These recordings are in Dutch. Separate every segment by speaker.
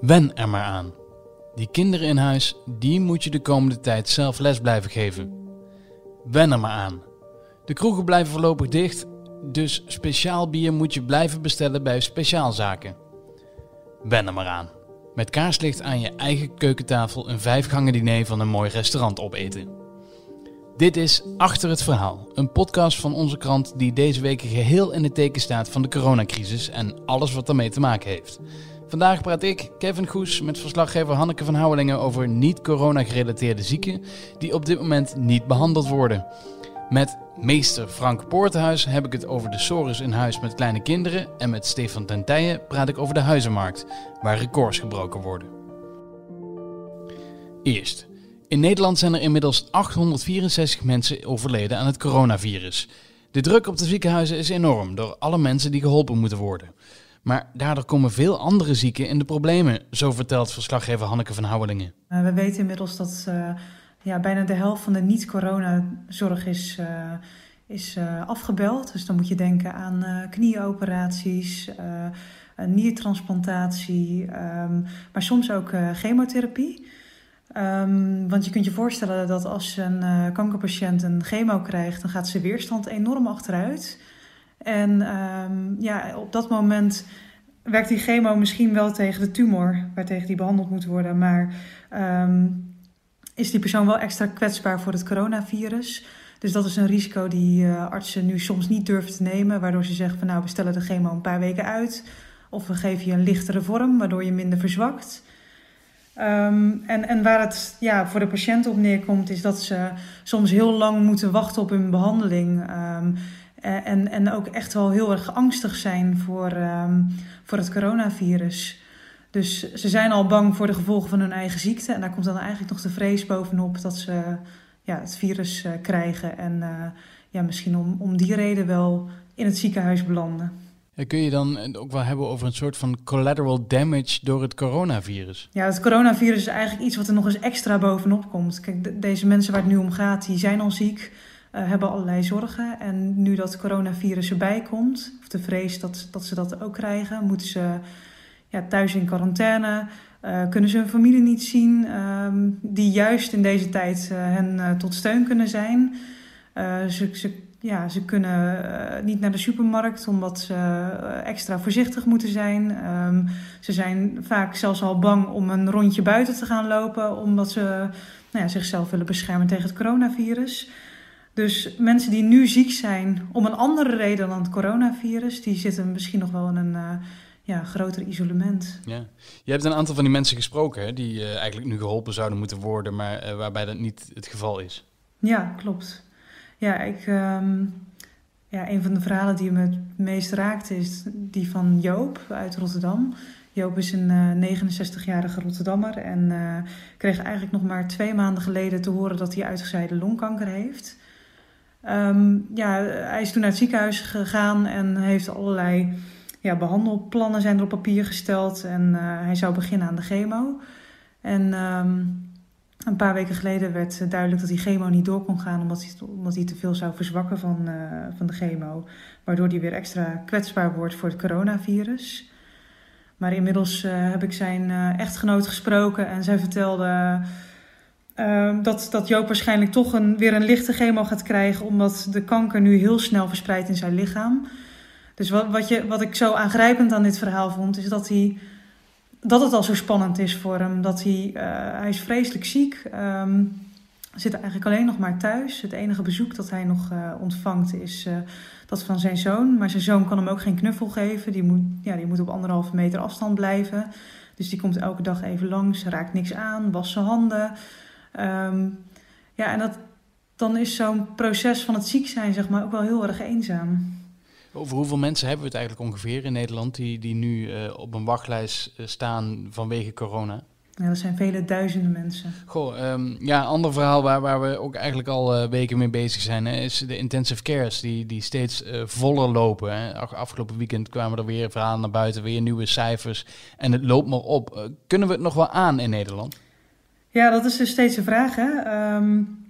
Speaker 1: Wen er maar aan. Die kinderen in huis, die moet je de komende tijd zelf les blijven geven. Wen er maar aan. De kroegen blijven voorlopig dicht, dus speciaal bier moet je blijven bestellen bij speciaalzaken. Wen er maar aan. Met kaarslicht aan je eigen keukentafel een vijfgangen diner van een mooi restaurant opeten. Dit is Achter het Verhaal, een podcast van onze krant die deze week geheel in het teken staat van de coronacrisis en alles wat daarmee te maken heeft. Vandaag praat ik, Kevin Goes, met verslaggever Hanneke van Houwelingen over niet-corona-gerelateerde zieken die op dit moment niet behandeld worden. Met meester Frank Poorthuis heb ik het over de sores in huis met kleine kinderen en met Stefan Tentijen praat ik over de huizenmarkt, waar records gebroken worden. Eerst. In Nederland zijn er inmiddels 864 mensen overleden aan het coronavirus. De druk op de ziekenhuizen is enorm door alle mensen die geholpen moeten worden. Maar daardoor komen veel andere zieken in de problemen, zo vertelt verslaggever Hanneke van Houwelingen.
Speaker 2: Uh, we weten inmiddels dat uh, ja, bijna de helft van de niet-coronazorg is, uh, is afgebeld. Dus dan moet je denken aan knieoperaties, niertransplantatie, um, maar soms ook chemotherapie. Um, want je kunt je voorstellen dat als een kankerpatiënt een chemo krijgt, dan gaat zijn weerstand enorm achteruit. En um, ja, op dat moment werkt die chemo misschien wel tegen de tumor waartegen die behandeld moet worden, maar um, is die persoon wel extra kwetsbaar voor het coronavirus. Dus dat is een risico die uh, artsen nu soms niet durven te nemen, waardoor ze zeggen van nou we stellen de chemo een paar weken uit of we geven je een lichtere vorm, waardoor je minder verzwakt. Um, en, en waar het ja, voor de patiënt op neerkomt, is dat ze soms heel lang moeten wachten op hun behandeling. Um, uh, en, en ook echt wel heel erg angstig zijn voor, um, voor het coronavirus. Dus ze zijn al bang voor de gevolgen van hun eigen ziekte. En daar komt dan eigenlijk nog de vrees bovenop dat ze ja, het virus uh, krijgen. En uh, ja, misschien om, om die reden wel in het ziekenhuis belanden.
Speaker 1: Kun je dan ook wel hebben over een soort van collateral damage door het coronavirus?
Speaker 2: Ja, het coronavirus is eigenlijk iets wat er nog eens extra bovenop komt. Kijk, de, deze mensen waar het nu om gaat, die zijn al ziek. Uh, hebben allerlei zorgen. En nu dat coronavirus erbij komt, of de vrees dat, dat ze dat ook krijgen, moeten ze ja, thuis in quarantaine. Uh, kunnen ze hun familie niet zien, um, die juist in deze tijd uh, hen tot steun kunnen zijn. ze, ze, ja, ze kunnen niet naar de supermarkt omdat ze extra voorzichtig moeten zijn. Um, ze zijn vaak zelfs al bang om een rondje buiten te gaan lopen, omdat ze nou ja, zichzelf willen beschermen tegen het coronavirus. Dus mensen die nu ziek zijn om een andere reden dan het coronavirus, die zitten misschien nog wel in een uh, ja, groter isolement.
Speaker 1: Ja. Je hebt een aantal van die mensen gesproken hè, die uh, eigenlijk nu geholpen zouden moeten worden, maar waarbij dat niet het geval is.
Speaker 2: Ja, klopt. Ja, ik, um, ja, een van de verhalen die me het meest raakte is die van Joop uit Rotterdam. Joop is een 69-jarige Rotterdammer en kreeg eigenlijk nog maar twee maanden geleden te horen dat hij uitgezaaide longkanker heeft. Um, ja, hij is toen naar het ziekenhuis gegaan en heeft allerlei ja, behandelplannen zijn er op papier gesteld. En uh, hij zou beginnen aan de chemo. En um, een paar weken geleden werd duidelijk dat die chemo niet door kon gaan, omdat hij, omdat hij te veel zou verzwakken van, uh, van de chemo. Waardoor hij weer extra kwetsbaar wordt voor het coronavirus. Maar inmiddels uh, heb ik zijn echtgenoot gesproken en zij vertelde Uh, dat, dat Joop waarschijnlijk toch een, weer een lichte chemo gaat krijgen, omdat de kanker nu heel snel verspreidt in zijn lichaam. Dus wat, wat, je, wat ik zo aangrijpend aan dit verhaal vond, is dat, hij, dat het al zo spannend is voor hem. Dat hij, uh, hij is vreselijk ziek, um, zit eigenlijk alleen nog maar thuis. Het enige bezoek dat hij nog uh, ontvangt is uh, dat van zijn zoon. Maar zijn zoon kan hem ook geen knuffel geven. Die moet, ja, die moet op anderhalve meter afstand blijven. Dus die komt elke dag even langs, raakt niks aan, wast zijn handen. Um, ja, en dat, dan is zo'n proces van het ziek zijn zeg maar, ook wel heel erg eenzaam.
Speaker 1: Over hoeveel mensen hebben we het eigenlijk ongeveer in Nederland die, die nu uh, op een wachtlijst staan vanwege corona?
Speaker 2: Ja, dat zijn vele duizenden mensen.
Speaker 1: Goh, um, ja, ander verhaal waar, waar we ook eigenlijk al uh, weken mee bezig zijn, hè, is de intensive cares die, die steeds uh, voller lopen. Hè. Afgelopen weekend kwamen er weer verhalen naar buiten, weer nieuwe cijfers en het loopt maar op. Uh, kunnen we het nog wel aan in Nederland?
Speaker 2: Ja, dat is dus steeds een vraag. Hè? Um,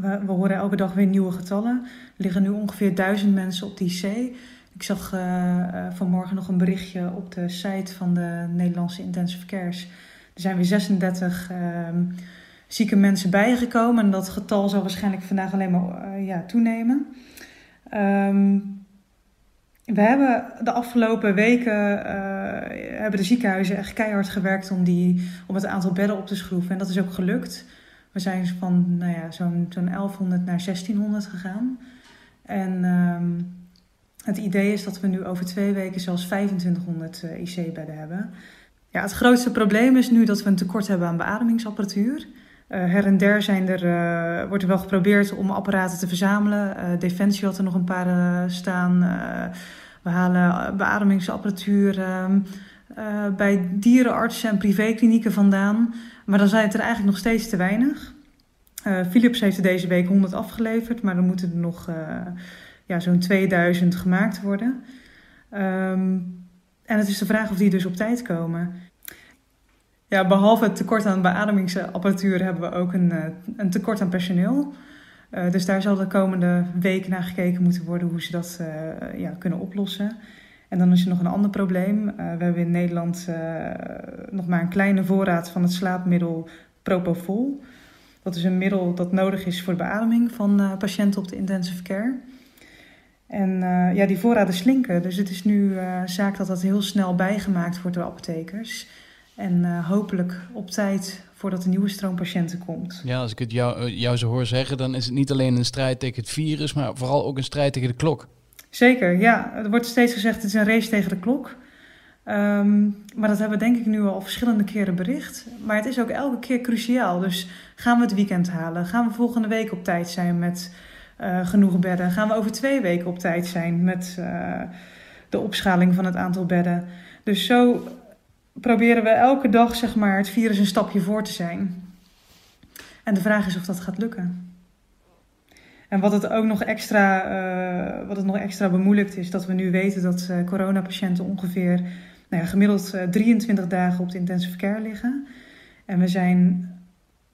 Speaker 2: we, we, horen elke dag weer nieuwe getallen. Er liggen nu ongeveer duizend mensen op de IC. Ik zag vanmorgen nog een berichtje op de site van de Nederlandse Intensive Cares. Er zijn weer 36 ehm, zieke mensen bijgekomen. En dat getal zal waarschijnlijk vandaag alleen maar ja, toenemen. Um, we hebben de afgelopen weken hebben de ziekenhuizen echt keihard gewerkt om, die, om het aantal bedden op te schroeven. En dat is ook gelukt. We zijn van nou ja, zo'n zo'n 1100 naar 1600 gegaan. En um, het idee is dat we nu over twee weken zelfs 2500 uh, IC-bedden hebben. Ja, het grootste probleem is nu dat we een tekort hebben aan beademingsapparatuur. Uh, her en der zijn er, uh, wordt er wel geprobeerd om apparaten te verzamelen. Uh, Defensie had er nog een paar staan. We halen beademingsapparatuur ehm, bij dierenartsen en privéklinieken vandaan. Maar dan zijn het er eigenlijk nog steeds te weinig. Uh, Philips heeft er deze week 100 afgeleverd, maar er moeten er nog uh, ja, zo'n 2000 gemaakt worden. Um, en het is de vraag of die dus op tijd komen. Ja, behalve het tekort aan beademingsapparatuur hebben we ook een, een tekort aan personeel. Dus daar zal de komende week naar gekeken moeten worden hoe ze dat ja, kunnen oplossen. En dan is er nog een ander probleem. Uh, we hebben in Nederland nog maar een kleine voorraad van het slaapmiddel Propofol. Dat is een middel dat nodig is voor de beademing van patiënten op de intensive care. En ja, die voorraden slinken. Dus het is nu zaak dat dat heel snel bijgemaakt wordt door apothekers. En hopelijk op tijd voordat de nieuwe stroom patiënten komt.
Speaker 1: Ja, als ik het jou, jou zo hoor zeggen, dan is het niet alleen een strijd tegen het virus, maar vooral ook een strijd tegen de klok.
Speaker 2: Zeker, ja. Er wordt steeds gezegd het is een race tegen de klok. Um, maar dat hebben we denk ik nu al verschillende keren bericht. Maar het is ook elke keer cruciaal. Dus gaan we het weekend halen? Gaan we volgende week op tijd zijn met uh, genoeg bedden? Gaan we over twee weken op tijd zijn met uh, de opschaling van het aantal bedden? Dus zo proberen we elke dag zeg maar, het virus een stapje voor te zijn. En de vraag is of dat gaat lukken. En wat het ook nog extra, uh, wat het nog extra bemoeilijkt is, dat we nu weten dat uh, coronapatiënten ongeveer nou ja, gemiddeld uh, 23 dagen op de intensive care liggen. En we zijn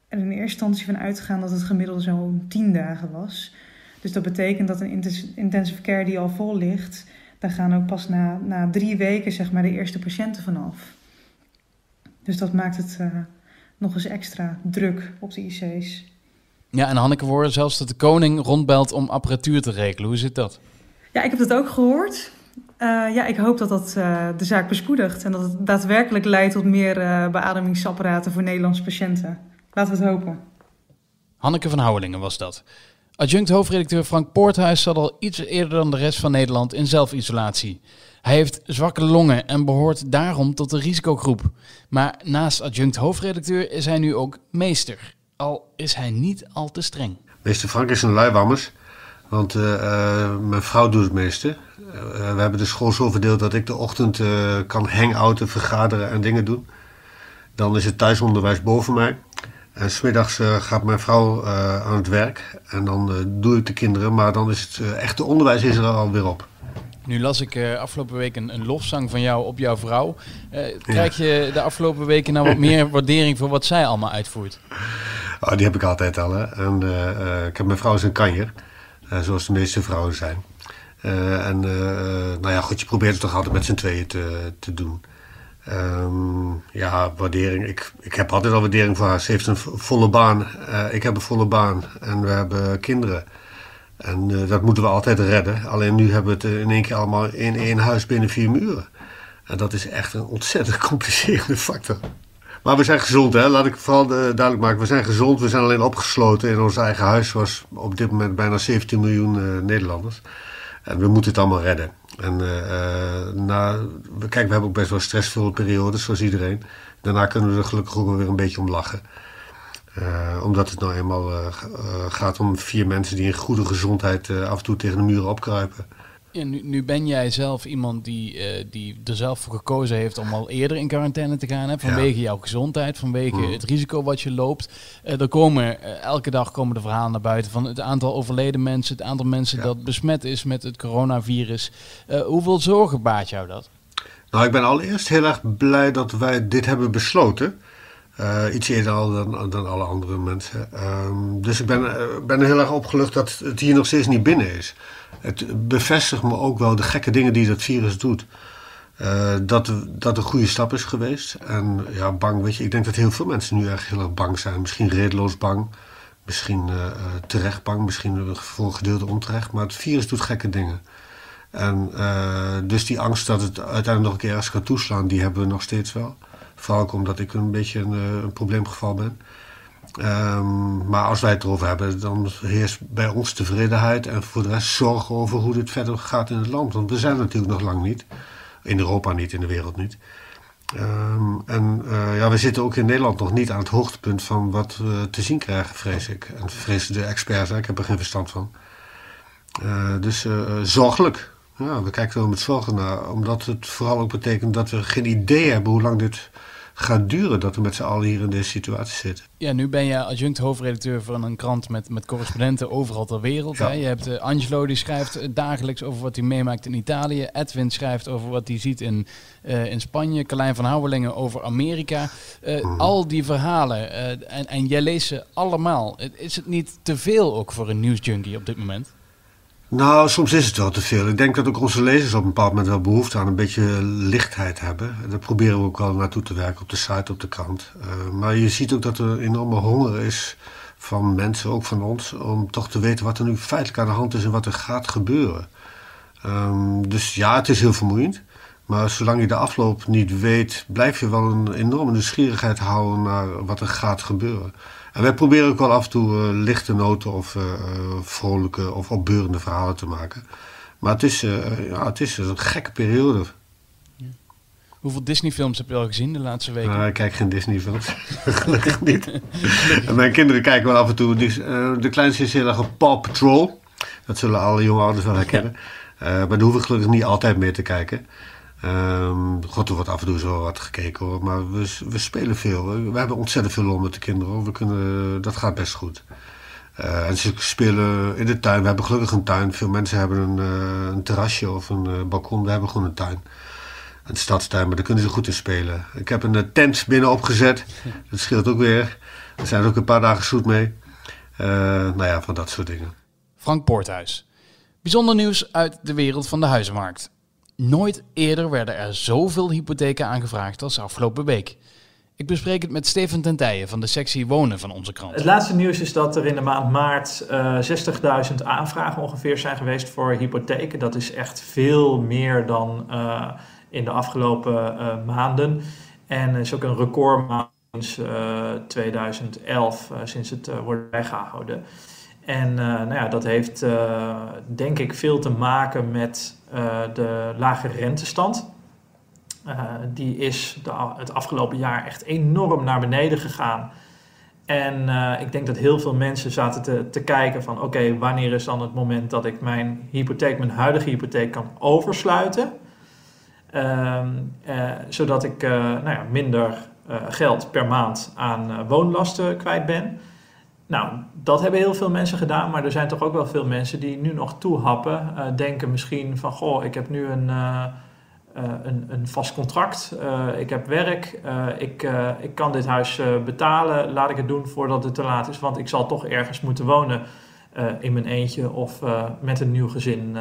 Speaker 2: er in eerste instantie van uitgegaan dat het gemiddeld zo'n 10 dagen was. Dus dat betekent dat een intensive care die al vol ligt, daar gaan ook pas na, na drie weken zeg maar, de eerste patiënten vanaf. Dus dat maakt het nog eens extra druk op de IC's.
Speaker 1: Ja, en Hanneke, we zelfs dat de koning rondbelt om apparatuur te regelen. Hoe zit dat?
Speaker 2: Ja, ik heb dat ook gehoord. Uh, ja, ik hoop dat dat uh, de zaak bespoedigt en dat het daadwerkelijk leidt tot meer beademingsapparaten voor Nederlandse patiënten. Laten we het hopen.
Speaker 1: Hanneke van Houwelingen was dat. Adjunct hoofdredacteur Frank Poorthuis zat al iets eerder dan de rest van Nederland in zelfisolatie. Hij heeft zwakke longen en behoort daarom tot de risicogroep. Maar naast adjunct hoofdredacteur is hij nu ook meester. Al is hij niet al te streng.
Speaker 3: Meester Frank is een luiwammers. Want uh, uh, mijn vrouw doet het meeste. Uh, we hebben de school zo verdeeld dat ik de ochtend kan hangouten, vergaderen en dingen doen. Dan is het thuisonderwijs boven mij. En smiddags gaat mijn vrouw aan het werk. En dan doe ik de kinderen. Maar dan is het echte onderwijs is er alweer op.
Speaker 1: Nu las ik uh, afgelopen week een, een, lofzang van jou op jouw vrouw. Uh, krijg je de afgelopen weken nou wat meer waardering voor wat zij allemaal uitvoert?
Speaker 3: Oh, die heb ik altijd al. Hè. En, uh, ik heb mijn vrouw is een kanjer, zoals de meeste vrouwen zijn. en nou ja, goed, je probeert het toch altijd met z'n tweeën te, te doen. Um, ja, waardering. Ik, ik heb altijd al waardering voor haar. Ze heeft een volle baan. ik heb een volle baan. En we hebben kinderen. En uh, dat moeten we altijd redden. Alleen nu hebben we het in één keer allemaal in één huis binnen vier muren. En dat is echt een ontzettend complicerende factor. Maar we zijn gezond, hè? laat ik vooral eh, duidelijk maken. We zijn gezond, we zijn alleen opgesloten in ons eigen huis, zoals op dit moment bijna 17 miljoen Nederlanders. En we moeten het allemaal redden. En na, kijk, we hebben ook best wel stressvolle periodes, zoals iedereen. Daarna kunnen we er gelukkig ook weer een beetje om lachen. Uh, omdat het nou eenmaal uh, gaat om vier mensen die in goede gezondheid af en toe tegen de muren opkruipen.
Speaker 1: Ja, nu, nu, ben jij zelf iemand die, die er zelf voor gekozen heeft om al eerder in quarantaine te gaan. Hè, vanwege ja. jouw gezondheid, vanwege mm. het risico wat je loopt. er komen, elke dag komen de verhalen naar buiten van het aantal overleden mensen, het aantal mensen ja. dat besmet is met het coronavirus. hoeveel zorgen baart jou dat?
Speaker 3: Nou, ik ben allereerst heel erg blij dat wij dit hebben besloten. Iets eerder al dan, dan alle andere mensen. Ehm, dus ik ben, ben heel erg opgelucht dat het hier nog steeds niet binnen is. Het bevestigt me ook wel de gekke dingen die dat virus doet. Uh, dat, dat een goede stap is geweest. En ja, bang, weet je, ik denk dat heel veel mensen nu echt heel erg bang zijn. Misschien redeloos bang, misschien terecht bang, misschien voor een gedeelte onterecht. Maar het virus doet gekke dingen. En dus die angst dat het uiteindelijk nog een keer ergens gaat toeslaan, die hebben we nog steeds wel. Vooral ook omdat ik een beetje een, een probleemgeval ben. Um, maar als wij het erover hebben, dan heerst bij ons tevredenheid en voor de rest zorgen over hoe dit verder gaat in het land. Want we zijn natuurlijk nog lang niet. In Europa niet, in de wereld niet. Um, en uh, ja, we zitten ook in Nederland nog niet aan het hoogtepunt van wat we te zien krijgen, vrees ik. En vrezen de experts, ik heb er geen verstand van. Uh, dus zorgelijk. Ja, we kijken er met zorgen naar, omdat het vooral ook betekent dat we geen idee hebben hoe lang dit gaat duren dat we met z'n allen hier in deze situatie zitten.
Speaker 1: Ja, nu ben je adjunct hoofdredacteur van een krant met, met correspondenten overal ter wereld. Hè? Je hebt uh, Angelo, die schrijft dagelijks over wat hij meemaakt in Italië. Edwin schrijft over wat hij ziet in, uh, in Spanje. Carlijn van Houwelingen over Amerika. Uh, Al die verhalen. en, en jij leest ze allemaal. Is het niet te veel ook voor een nieuwsjunkie op dit moment?
Speaker 3: Nou, soms is het wel te veel. Ik denk dat ook onze lezers op een bepaald moment wel behoefte aan een beetje lichtheid hebben. En daar proberen we ook wel naartoe te werken op de site, op de krant. Uh, maar je ziet ook dat er enorme honger is van mensen, ook van ons, om toch te weten wat er nu feitelijk aan de hand is en wat er gaat gebeuren. Um, dus ja, het is heel vermoeiend. Maar zolang je de afloop niet weet, blijf je wel een enorme nieuwsgierigheid houden naar wat er gaat gebeuren. En wij proberen ook wel af en toe uh, lichte noten of uh, vrolijke of opbeurende verhalen te maken. Maar het is, ja, het is een gekke periode.
Speaker 1: Ja. Hoeveel Disney-films heb je al gezien de laatste weken?
Speaker 3: Nou, ik kijk geen Disney-films. Gelukkig niet. en mijn kinderen kijken wel af en toe. Die, de kleinste is heel erg op Paw Patrol. Dat zullen alle jonge ouders wel herkennen. Ja. maar daar hoef ik gelukkig niet altijd mee te kijken. Um, God, er wordt af en toe zo wat gekeken hoor. Maar we, we spelen veel. We hebben ontzettend veel lol met de kinderen. We kunnen, dat gaat best goed. Uh, en ze spelen in de tuin. We hebben gelukkig een tuin. Veel mensen hebben een, uh, een terrasje of een uh, balkon. We hebben gewoon een tuin. Een stadstuin, maar daar kunnen ze goed in spelen. Ik heb een tent binnen opgezet. Dat scheelt ook weer. Er zijn ook een paar dagen zoet mee. nou ja, van dat soort dingen.
Speaker 1: Frank Poorthuis. Bijzonder nieuws uit de wereld van de huizenmarkt. Nooit eerder werden er zoveel hypotheken aangevraagd als afgelopen week. Ik bespreek het met Steven Tentijen van de sectie Wonen van onze krant.
Speaker 4: Het laatste nieuws is dat er in de maand maart uh, eh, 60.000 aanvragen ongeveer zijn geweest voor hypotheken. Dat is echt veel meer dan uh, in de afgelopen uh, maanden. En is ook een recordmaand sinds 2011, sinds het wordt bijgehouden. En nou ja, dat heeft denk ik veel te maken met de lage rentestand. Uh, die is de, het afgelopen jaar echt enorm naar beneden gegaan. En uh, ik denk dat heel veel mensen zaten te, te kijken van oké, wanneer is dan het moment dat ik mijn hypotheek, mijn huidige hypotheek kan oversluiten. Ehm, zodat ik nou ja, minder geld per maand aan woonlasten kwijt ben. Nou, dat hebben heel veel mensen gedaan, maar er zijn toch ook wel veel mensen die nu nog toehappen. Uh, denken misschien van, goh, ik heb nu een, uh, uh, een, een, vast contract, ik heb werk, ik, ik kan dit huis betalen, laat ik het doen voordat het te laat is, want ik zal toch ergens moeten wonen in mijn eentje of met een nieuw gezin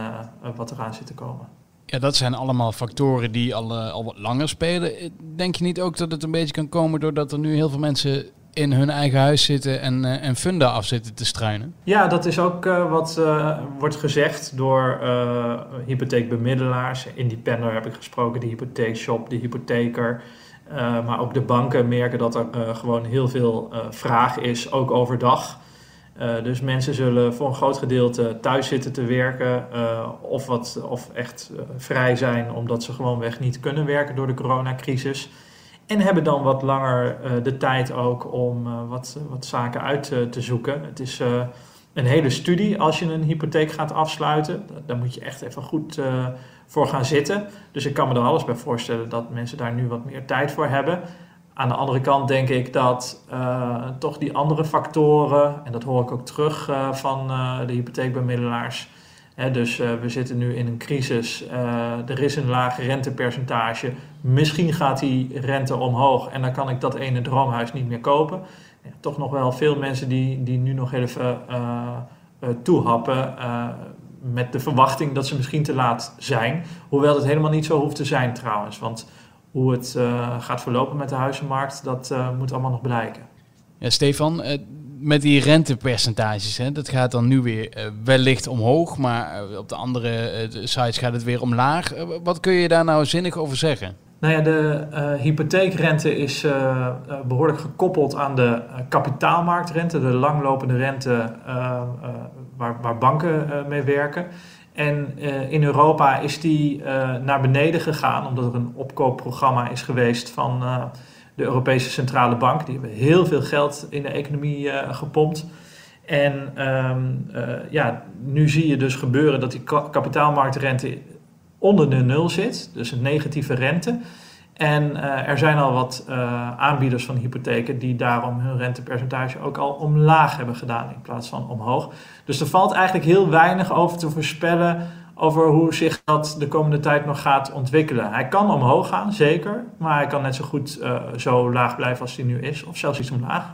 Speaker 4: wat eraan zit te komen.
Speaker 1: Ja, dat zijn allemaal factoren die al, al wat langer spelen. Denk je niet ook dat het een beetje kan komen doordat er nu heel veel mensen in hun eigen huis zitten en, uh, en funda af zitten te struinen.
Speaker 4: Ja, dat is ook uh, wat uh, wordt gezegd door hypotheekbemiddelaars. Independer heb ik gesproken, de hypotheekshop, de hypotheker. maar ook de banken merken dat er gewoon heel veel vraag is, ook overdag. dus mensen zullen voor een groot gedeelte thuis zitten te werken of, wat, of echt vrij zijn omdat ze gewoon weg niet kunnen werken door de coronacrisis. En hebben dan wat langer uh, de tijd ook om uh, wat, wat zaken uit uh, te zoeken. Het is een hele studie als je een hypotheek gaat afsluiten. Daar moet je echt even goed voor gaan zitten. Dus ik kan me er alles bij voorstellen dat mensen daar nu wat meer tijd voor hebben. Aan de andere kant denk ik dat toch die andere factoren, en dat hoor ik ook terug van de hypotheekbemiddelaars, dus we zitten nu in een crisis. er is een laag rentepercentage. Misschien gaat die rente omhoog en dan kan ik dat ene droomhuis niet meer kopen. Ja, toch nog wel veel mensen die, die nu nog even toehappen met de verwachting dat ze misschien te laat zijn. Hoewel het helemaal niet zo hoeft te zijn trouwens. Want hoe het uh, gaat verlopen met de huizenmarkt, dat uh, moet allemaal nog blijken.
Speaker 1: Ja, Stefan, uh, met die rentepercentages, hè, dat gaat dan nu weer wellicht omhoog, maar op de andere sites gaat het weer omlaag. wat kun je daar nou zinnig over zeggen?
Speaker 4: Nou ja, de hypotheekrente is behoorlijk gekoppeld aan de kapitaalmarktrente, de langlopende rente waar, waar banken mee werken. En in Europa is die naar beneden gegaan, omdat er een opkoopprogramma is geweest van de Europese Centrale Bank. Die hebben heel veel geld in de economie gepompt. En um, ja, nu zie je dus gebeuren dat die kapitaalmarktrente onder de nul zit, dus een negatieve rente. En uh, er zijn al wat aanbieders van hypotheken die daarom hun rentepercentage ook al omlaag hebben gedaan in plaats van omhoog. Dus er valt eigenlijk heel weinig over te voorspellen over hoe zich dat de komende tijd nog gaat ontwikkelen. Hij kan omhoog gaan, zeker, maar hij kan net zo goed uh, zo laag blijven als hij nu is, of zelfs iets omlaag.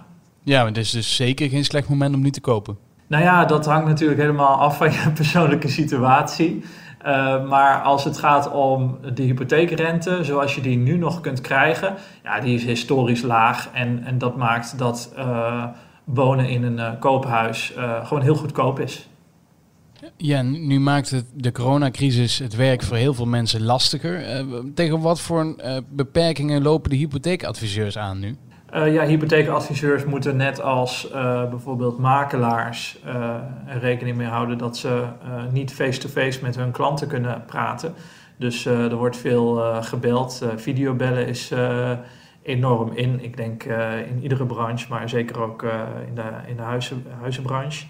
Speaker 1: Ja, maar het is dus zeker geen slecht moment om niet te kopen.
Speaker 4: Nou ja, dat hangt natuurlijk helemaal af van je persoonlijke situatie. Uh, maar als het gaat om de hypotheekrente, zoals je die nu nog kunt krijgen, ja, die is historisch laag. En, en dat maakt dat uh, wonen in een koophuis gewoon heel goedkoop is.
Speaker 1: Ja, nu maakt de coronacrisis het werk voor heel veel mensen lastiger. tegen wat voor beperkingen lopen de hypotheekadviseurs aan nu?
Speaker 4: Uh, ja, hypotheekadviseurs moeten net als bijvoorbeeld makelaars er rekening mee houden dat ze niet face-to-face met hun klanten kunnen praten. Dus er wordt veel gebeld. videobellen is enorm in. Ik denk in iedere branche, maar zeker ook in de, in de huizen, huizenbranche.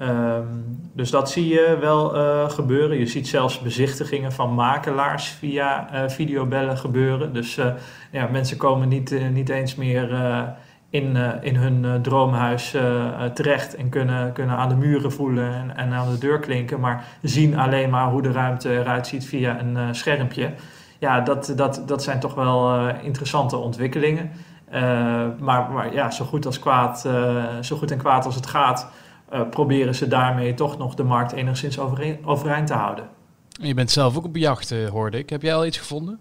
Speaker 4: Um, dus dat zie je wel uh, gebeuren. Je ziet zelfs bezichtigingen van makelaars via uh, videobellen gebeuren. Dus uh, ja, mensen komen niet, niet eens meer in, in hun droomhuis terecht en kunnen, kunnen aan de muren voelen en, en, aan de deur klinken, maar zien alleen maar hoe de ruimte eruit ziet via een schermpje. Ja, dat, dat, dat zijn toch wel interessante ontwikkelingen. maar, maar ja, zo goed, als kwaad, zo goed en kwaad als het gaat uh, proberen ze daarmee toch nog de markt enigszins overeind te houden.
Speaker 1: Je bent zelf ook op jacht, uh, hoorde ik. Heb jij al iets gevonden?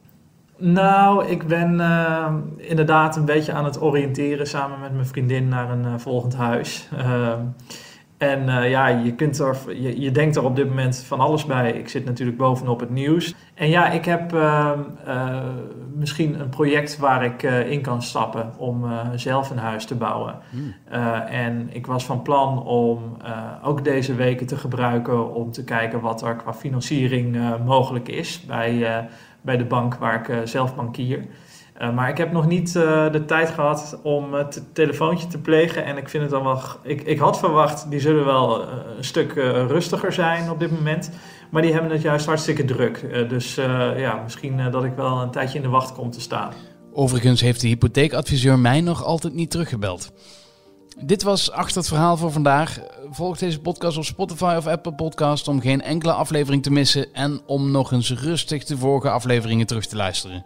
Speaker 4: Nou, ik ben uh, inderdaad een beetje aan het oriënteren samen met mijn vriendin naar een volgend huis. Ehm, en uh, ja, je, kunt er, je, je, denkt er op dit moment van alles bij. Ik zit natuurlijk bovenop het nieuws. En ja, ik heb uh, uh, misschien een project waar ik in kan stappen om zelf een huis te bouwen. Hmm. en ik was van plan om ook deze weken te gebruiken om te kijken wat er qua financiering mogelijk is bij, bij de bank waar ik zelf bankier. Uh, maar ik heb nog niet uh, de tijd gehad om het telefoontje te plegen. En ik vind het dan wel. Ik, ik had verwacht, die zullen wel uh, een stuk rustiger zijn op dit moment. Maar die hebben het juist hartstikke druk. dus ja, misschien dat ik wel een tijdje in de wacht kom te staan.
Speaker 1: Overigens heeft de hypotheekadviseur mij nog altijd niet teruggebeld. Dit was achter het verhaal voor vandaag. Volg deze podcast op Spotify of Apple Podcast om geen enkele aflevering te missen en om nog eens rustig de vorige afleveringen terug te luisteren.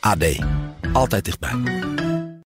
Speaker 5: AD altijd dichtbij.